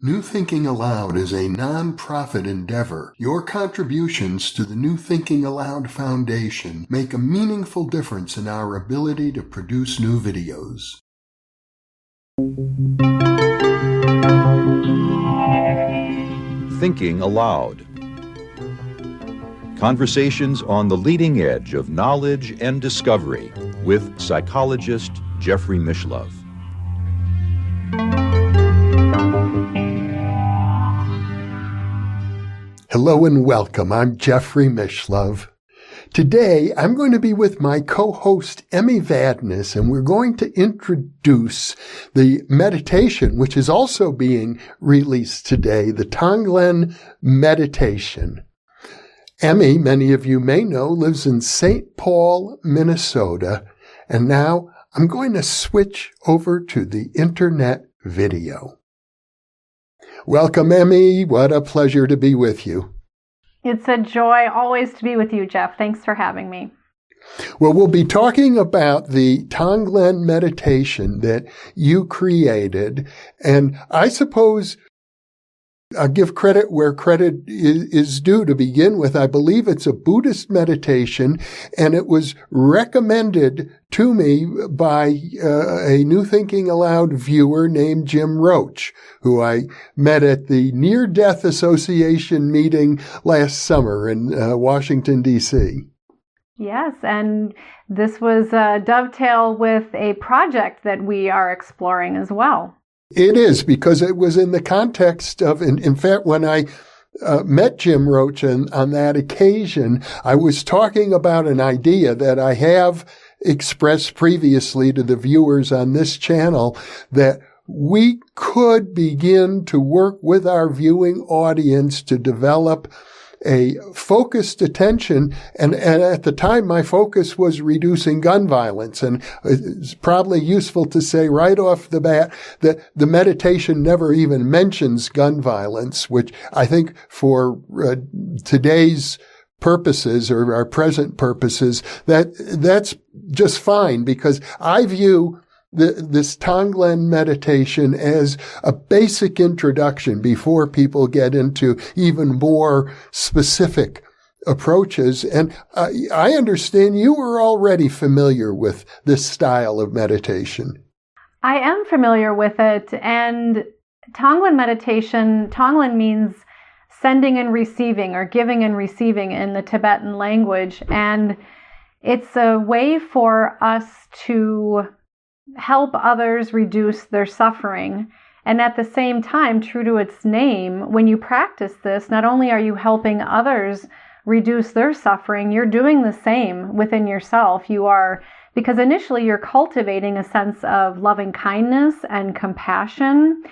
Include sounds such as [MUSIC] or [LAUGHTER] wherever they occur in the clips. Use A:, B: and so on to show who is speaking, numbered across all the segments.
A: New Thinking Allowed is a non-profit endeavor. Your contributions to the New Thinking Allowed Foundation make a meaningful difference in our ability to produce new videos.
B: Thinking Allowed. Conversations on the leading edge of knowledge and discovery with psychologist Jeffrey Mishlove.
A: Hello and welcome. I'm Jeffrey Mishlove. Today, I'm going to be with my co-host Emmy Vadnais, and we're going to introduce the meditation, which is also being released today, the Tonglen Meditation. Emmy, many of you may know, lives in St. Paul, Minnesota, and now I'm going to switch over to the internet video. Welcome, Emmy. What a pleasure to be with you.
C: It's a joy always to be with you, Jeff. Thanks for having me.
A: Well, we'll be talking about the Tonglen meditation that you created. And I suppose I'll give credit where credit is, due to begin with. I believe it's a Buddhist meditation and it was recommended to me by uh, a New Thinking Allowed viewer named Jim Roach, who I met at the Near Death Association meeting last summer in uh, Washington, D.C.
C: Yes, and this was a dovetail with a project that we are exploring as well.
A: It is because it was in the context of, in, in fact, when I uh, met Jim Roach and on that occasion, I was talking about an idea that I have expressed previously to the viewers on this channel that we could begin to work with our viewing audience to develop a focused attention. And, and at the time, my focus was reducing gun violence. And it's probably useful to say right off the bat that the meditation never even mentions gun violence, which I think for uh, today's purposes or our present purposes, that that's just fine because I view the, this Tonglen meditation as a basic introduction before people get into even more specific approaches. And I understand you were already familiar with this style of meditation.
C: I am familiar with it. And Tonglen meditation, Tonglen means sending and receiving or giving and receiving in the Tibetan language. And it's a way for us to help others reduce their suffering. And at the same time, true to its name, when you practice this, not only are you helping others reduce their suffering, you're doing the same within yourself. You are, because initially you're cultivating a sense of loving kindness and compassion,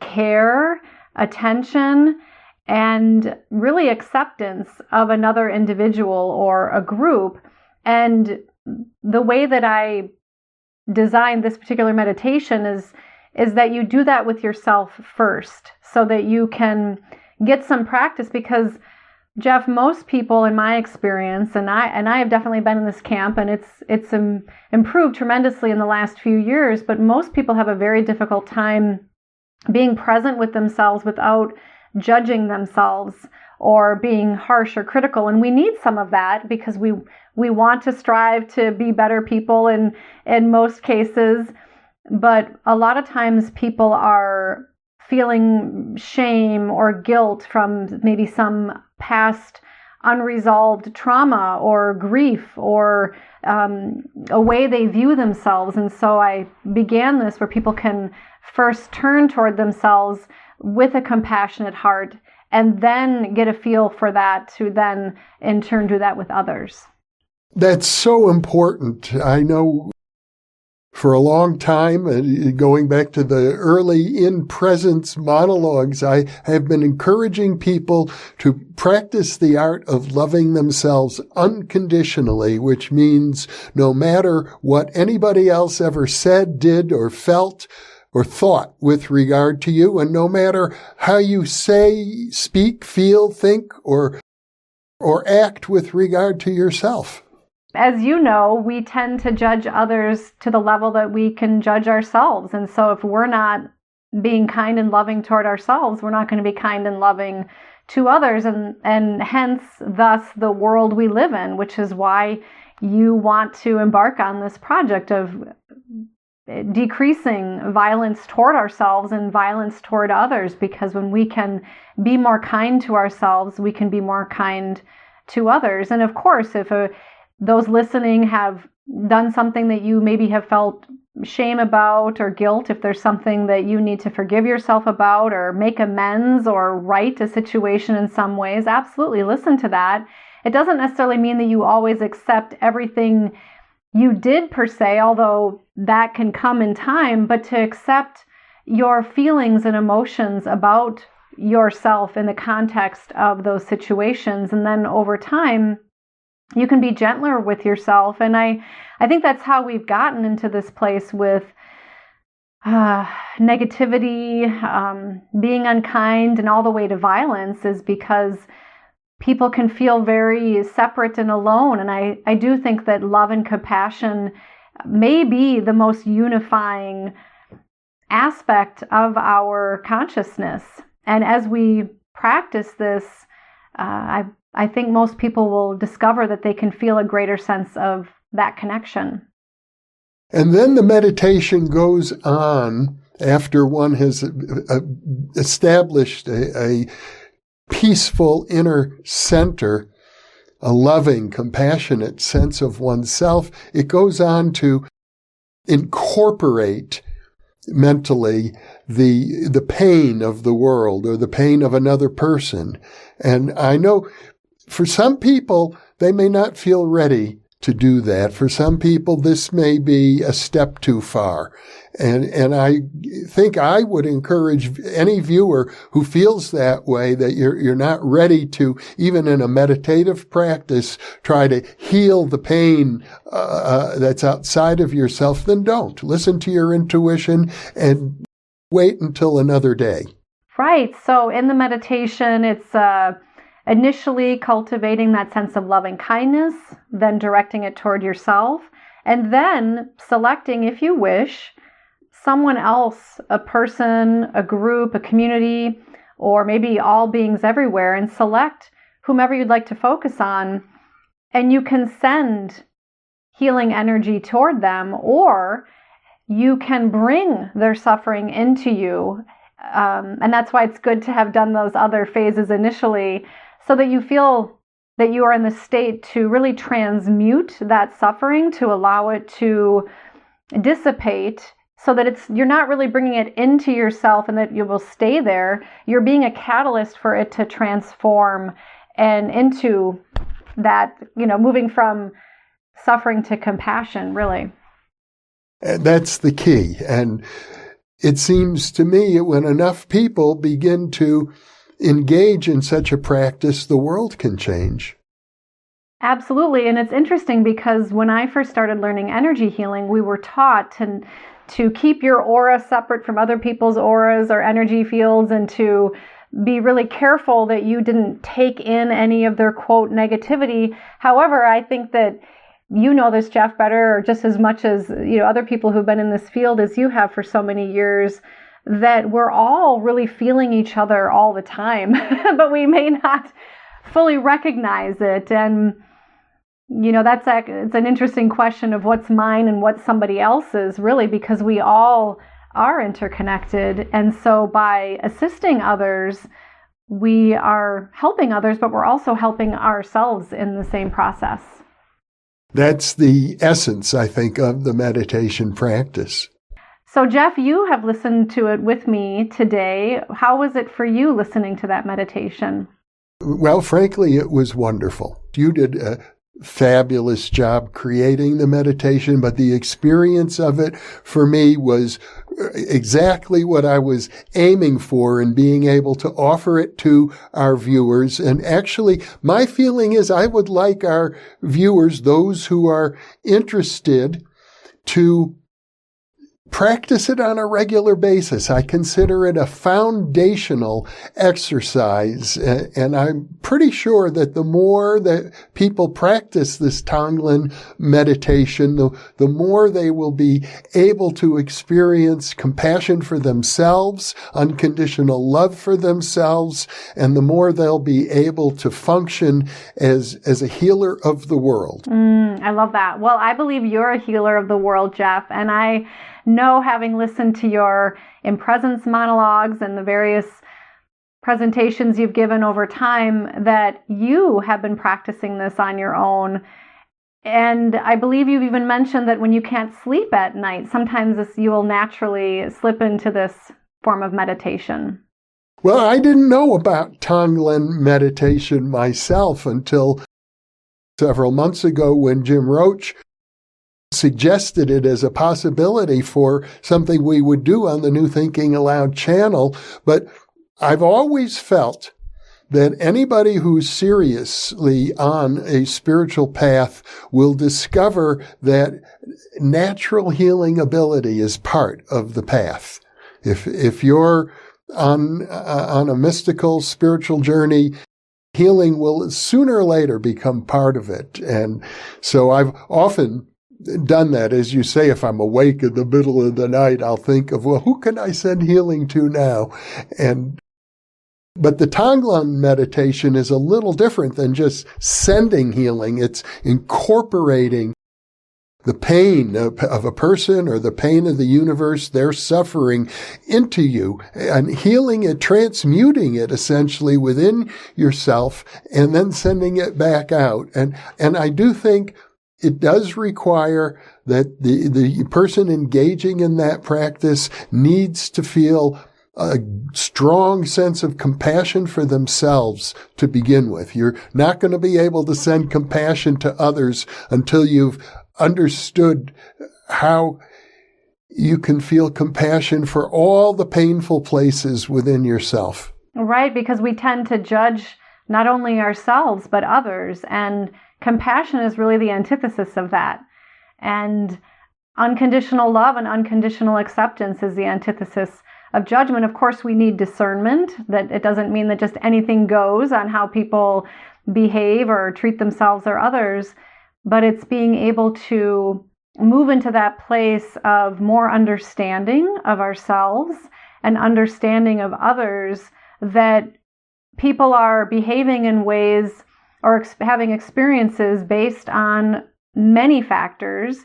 C: care, attention, and really acceptance of another individual or a group. And the way that I designed this particular meditation is is that you do that with yourself first so that you can get some practice because Jeff most people in my experience and I and I have definitely been in this camp and it's it's um, improved tremendously in the last few years but most people have a very difficult time being present with themselves without judging themselves or being harsh or critical. And we need some of that because we we want to strive to be better people in in most cases. But a lot of times people are feeling shame or guilt from maybe some past unresolved trauma or grief or um, a way they view themselves. And so i began this where people can first turn toward themselves with a compassionate heart and then get a feel for that to then in turn do that with others.
A: That's so important. I know for a long time, uh, going back to the early in presence monologues, I have been encouraging people to practice the art of loving themselves unconditionally, which means no matter what anybody else ever said, did, or felt, or thought with regard to you. And no matter how you say, speak, feel, think, or, or act with regard to yourself.
C: As you know, we tend to judge others to the level that we can judge ourselves. And so if we're not being kind and loving toward ourselves, we're not going to be kind and loving to others and and hence thus the world we live in, which is why you want to embark on this project of decreasing violence toward ourselves and violence toward others because when we can be more kind to ourselves, we can be more kind to others. And of course, if a, those listening have done something that you maybe have felt shame about or guilt, if there's something that you need to forgive yourself about or make amends or right a situation in some ways, absolutely listen to that. It doesn't necessarily mean that you always accept everything you did per se, although that can come in time, but to accept your feelings and emotions about yourself in the context of those situations. And then over time, you can be gentler with yourself. And I, I think that's how we've gotten into this place with uh, negativity, um, being unkind, and all the way to violence is because people can feel very separate and alone. And I, I do think that love and compassion may be the most unifying aspect of our consciousness. And as we practice this, uh, I, I think most people will discover that they can feel a greater sense of that connection.
A: And then the meditation goes on after one has uh, established a, a peaceful inner center, a loving, compassionate sense of oneself. It goes on to incorporate mentally the the pain of the world or the pain of another person. And I know for some people they may not feel ready to do that. For some people, this may be a step too far. And, and I think I would encourage any viewer who feels that way that you're, you're not ready to, even in a meditative practice, try to heal the pain uh, uh, that's outside of yourself, then don't. Listen to your intuition and wait until another day.
C: Right. So in the meditation, it's, uh, initially cultivating that sense of loving kindness, then directing it toward yourself, and then selecting, if you wish, someone else, a person, a group, a community, or maybe all beings everywhere, and select whomever you'd like to focus on. And you can send healing energy toward them, or you can bring their suffering into you. Um, and that's why it's good to have done those other phases initially so that you feel that you are in the state to really transmute that suffering to allow it to dissipate so that it's you're not really bringing it into yourself and that you will stay there. You're being a catalyst for it to transform and into that you know moving from suffering to compassion really.
A: And that's the key. And it seems to me when enough people begin to engage in such a practice, the world can change.
C: Absolutely. And it's interesting because when I first started learning energy healing, we were taught to, to keep your aura separate from other people's auras or energy fields and to be really careful that you didn't take in any of their quote negativity. However, I think that you know this, Jeff, better or just as much as you know other people who've been in this field as you have for so many years that we're all really feeling each other all the time, [LAUGHS] but we may not fully recognize it. And, you know, that's a, it's an interesting question of what's mine and what's somebody else's, really, because we all are interconnected. And so by assisting others, we are helping others, but we're also helping ourselves in the same process.
A: That's the essence, I think, of the meditation practice.
C: So, Jeff, you have listened to it with me today. How was it for you listening to that meditation?
A: Well, frankly, it was wonderful. You did a fabulous job creating the meditation, but the experience of it for me was uh, exactly what I was aiming for in being able to offer it to our viewers. And actually, my feeling is I would like our viewers, those who are interested, to practice it on a regular basis. I consider it a foundational exercise. And I'm pretty sure that the more that people practice this Tonglen meditation, the, the more they will be able to experience compassion for themselves, unconditional love for themselves, and the more they'll be able to function as, as a healer of the world.
C: Mm, I love that. Well, I believe you're a healer of the world, Jeff, and I know, having listened to your in presence monologues and the various presentations you've given over time, that you have been practicing this on your own. And I believe you've even mentioned that when you can't sleep at night, sometimes this, you will naturally slip into this form of meditation.
A: Well, I didn't know about Tonglen meditation myself until several months ago when Jim Roach suggested it as a possibility for something we would do on the New Thinking Allowed channel. But I've always felt that anybody who's seriously on a spiritual path will discover that natural healing ability is part of the path. If, if you're on, uh, on a mystical spiritual journey, healing will sooner or later become part of it. And so I've often done that. As you say, if I'm awake in the middle of the night, I'll think of, well, who can I send healing to now? And but the Tonglen meditation is a little different than just sending healing. It's incorporating the pain of, of, a person or the pain of the universe, their suffering into you and healing it, transmuting it essentially within yourself and then sending it back out. And, and I do think it does require that the, the person engaging in that practice needs to feel a strong sense of compassion for themselves to begin with. You're not going to be able to send compassion to others until you've understood how you can feel compassion for all the painful places within yourself.
C: Right, because we tend to judge not only ourselves, but others. And compassion is really the antithesis of that. And unconditional love and unconditional acceptance is the antithesis of judgment. Of course, we need discernment, that it doesn't mean that just anything goes on how people behave or treat themselves or others, but it's being able to move into that place of more understanding of ourselves and understanding of others that people are behaving in ways or ex- having experiences based on many factors,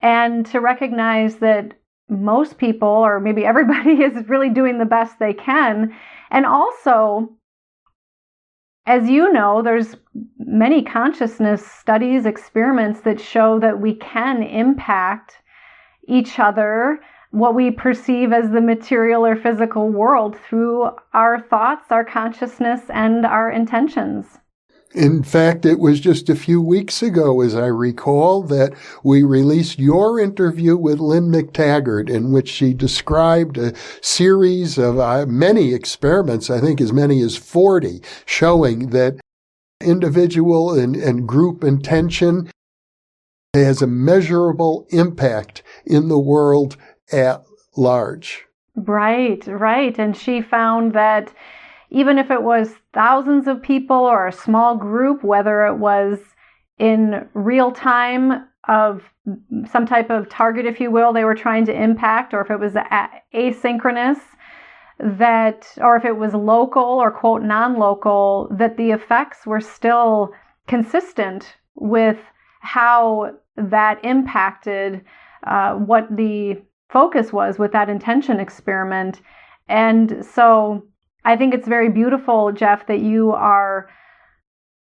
C: and to recognize that most people, or maybe everybody, [LAUGHS] is really doing the best they can. And also, as you know, there's many consciousness studies, experiments that show that we can impact each other, what we perceive as the material or physical world through our thoughts, our consciousness, and our intentions.
A: In fact, it was just a few weeks ago, as I recall, that we released your interview with Lynne McTaggart, in which she described a series of uh, many experiments, I think as many as 40, showing that individual and, and group intention has a measurable impact in the world at large.
C: Right, right. And she found that even if it was thousands of people or a small group, whether it was in real time of some type of target, if you will, they were trying to impact, or if it was asynchronous, that, or if it was local or quote non local, that the effects were still consistent with how that impacted uh, what the focus was with that intention experiment. And so I think it's very beautiful, Jeff, that you are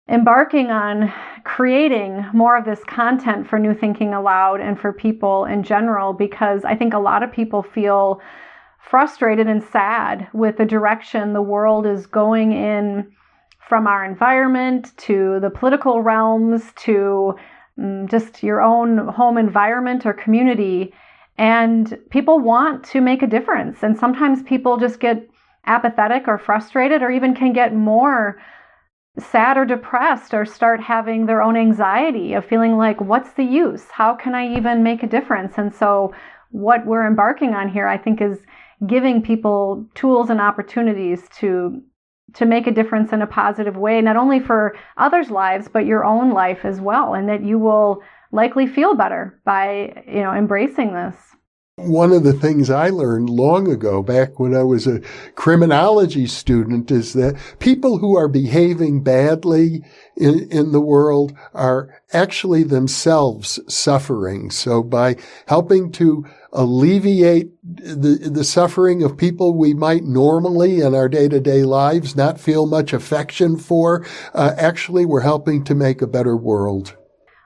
C: embarking on creating more of this content for New Thinking Allowed and for people in general, because I think a lot of people feel frustrated and sad with the direction the world is going in from our environment to the political realms to um, just your own home environment or community. And people want to make a difference. And sometimes people just get apathetic or frustrated or even can get more sad or depressed or start having their own anxiety of feeling like what's the use how can i even make a difference and so what we're embarking on here, I think, is giving people tools and opportunities to to make a difference in a positive way, not only for others' lives, but your own life as well, and that you will likely feel better by, you know, embracing this.
A: One of the things I learned long ago, back when I was a criminology student, is that people who are behaving badly in, in the world are actually themselves suffering. So by helping to alleviate the, the suffering of people we might normally in our day to day lives not feel much affection for, uh, actually we're helping to make a better world.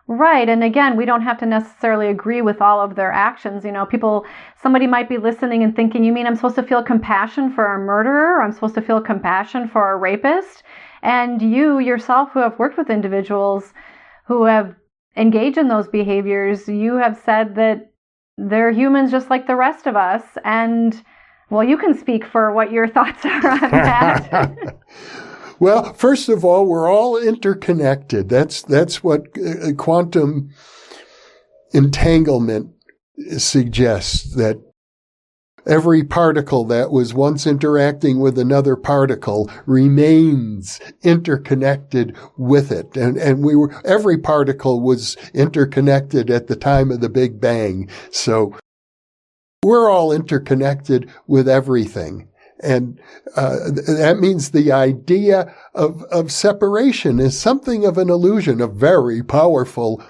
C: Right. And again, we don't have to necessarily agree with all of their actions. You know, people, somebody might be listening and thinking, you mean I'm supposed to feel compassion for a murderer? I'm supposed to feel compassion for a rapist? And you yourself, who have worked with individuals who have engaged in those behaviors, you have said that they're humans just like the rest of us. And well, you can speak for what your [LAUGHS] thoughts are on that. [LAUGHS] [LAUGHS]
A: Well, first of all, we're all interconnected. That's that's what uh, quantum entanglement suggests that every particle that was once interacting with another particle remains interconnected with it. And, and we were, every particle was interconnected at the time of the Big Bang. So we're all interconnected with everything. And uh, that means the idea of, of separation is something of an illusion, a very powerful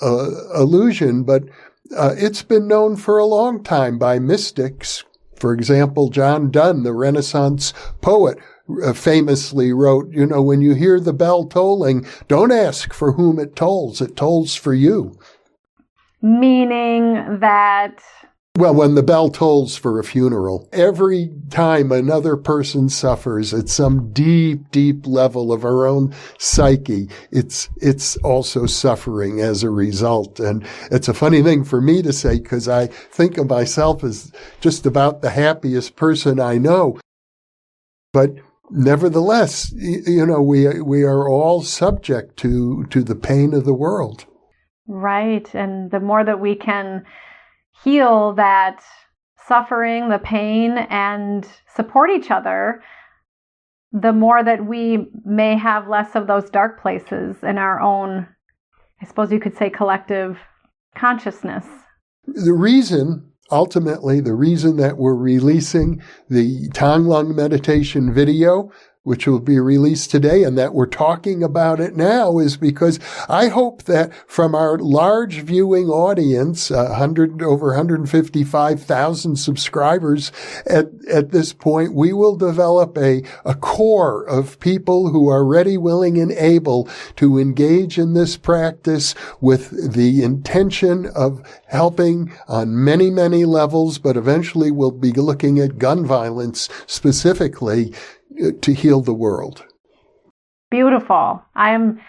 A: uh, illusion, but uh, it's been known for a long time by mystics. For example, John Donne, the Renaissance poet, uh, famously wrote, you know, when you hear the bell tolling, don't ask for whom it tolls, it tolls for you.
C: Meaning that
A: well, when the bell tolls for a funeral, every time another person suffers at some deep, deep level of our own psyche, it's, it's also suffering as a result. And it's a funny thing for me to say because I think of myself as just about the happiest person I know. But nevertheless, you know, we, we are all subject to, to the pain of the world.
C: Right. And the more that we can heal that suffering, the pain, and support each other, the more that we may have less of those dark places in our own, I suppose you could say, collective consciousness.
A: The reason, ultimately, the reason that we're releasing the Tonglen meditation video which will be released today and that we're talking about it now is because I hope that from our large viewing audience, 100, over 155,000 subscribers at, at this point, we will develop a, a core of people who are ready, willing, and able to engage in this practice with the intention of helping on many, many levels, but eventually we'll be looking at gun violence specifically to heal the world.
C: Beautiful. I am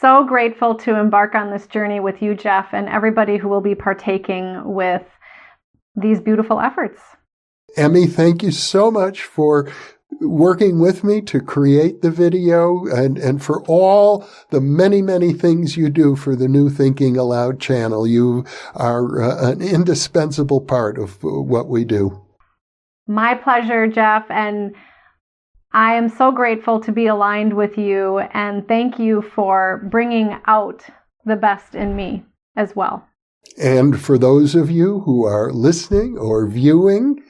C: so grateful to embark on this journey with you, Jeff, and everybody who will be partaking with these beautiful efforts.
A: Emmy, thank you so much for working with me to create the video and, and for all the many, many things you do for the New Thinking Allowed channel. You are uh, an indispensable part of what we do.
C: My pleasure, Jeff. And I am so grateful to be aligned with you and thank you for bringing out the best in me as well.
A: And for those of you who are listening or viewing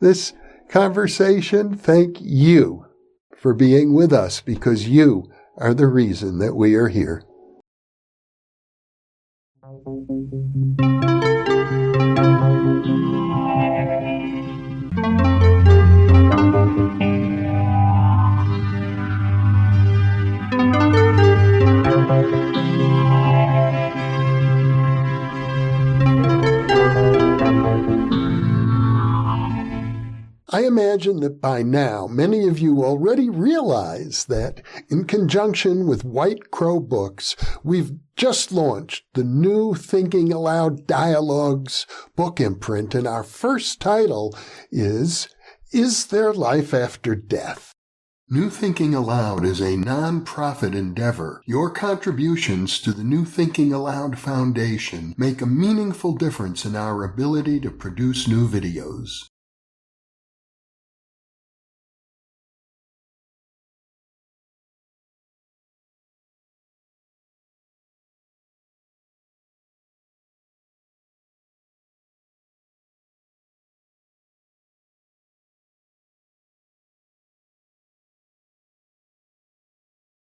A: this conversation, thank you for being with us because you are the reason that we are here. I imagine that by now many of you already realize that in conjunction with White Crow Books, we've just launched the new Thinking Allowed Dialogues book imprint, and our first title is Is There Life After Death? New Thinking Allowed is a non-profit endeavor. Your contributions to the New Thinking Allowed Foundation make a meaningful difference in our ability to produce new videos.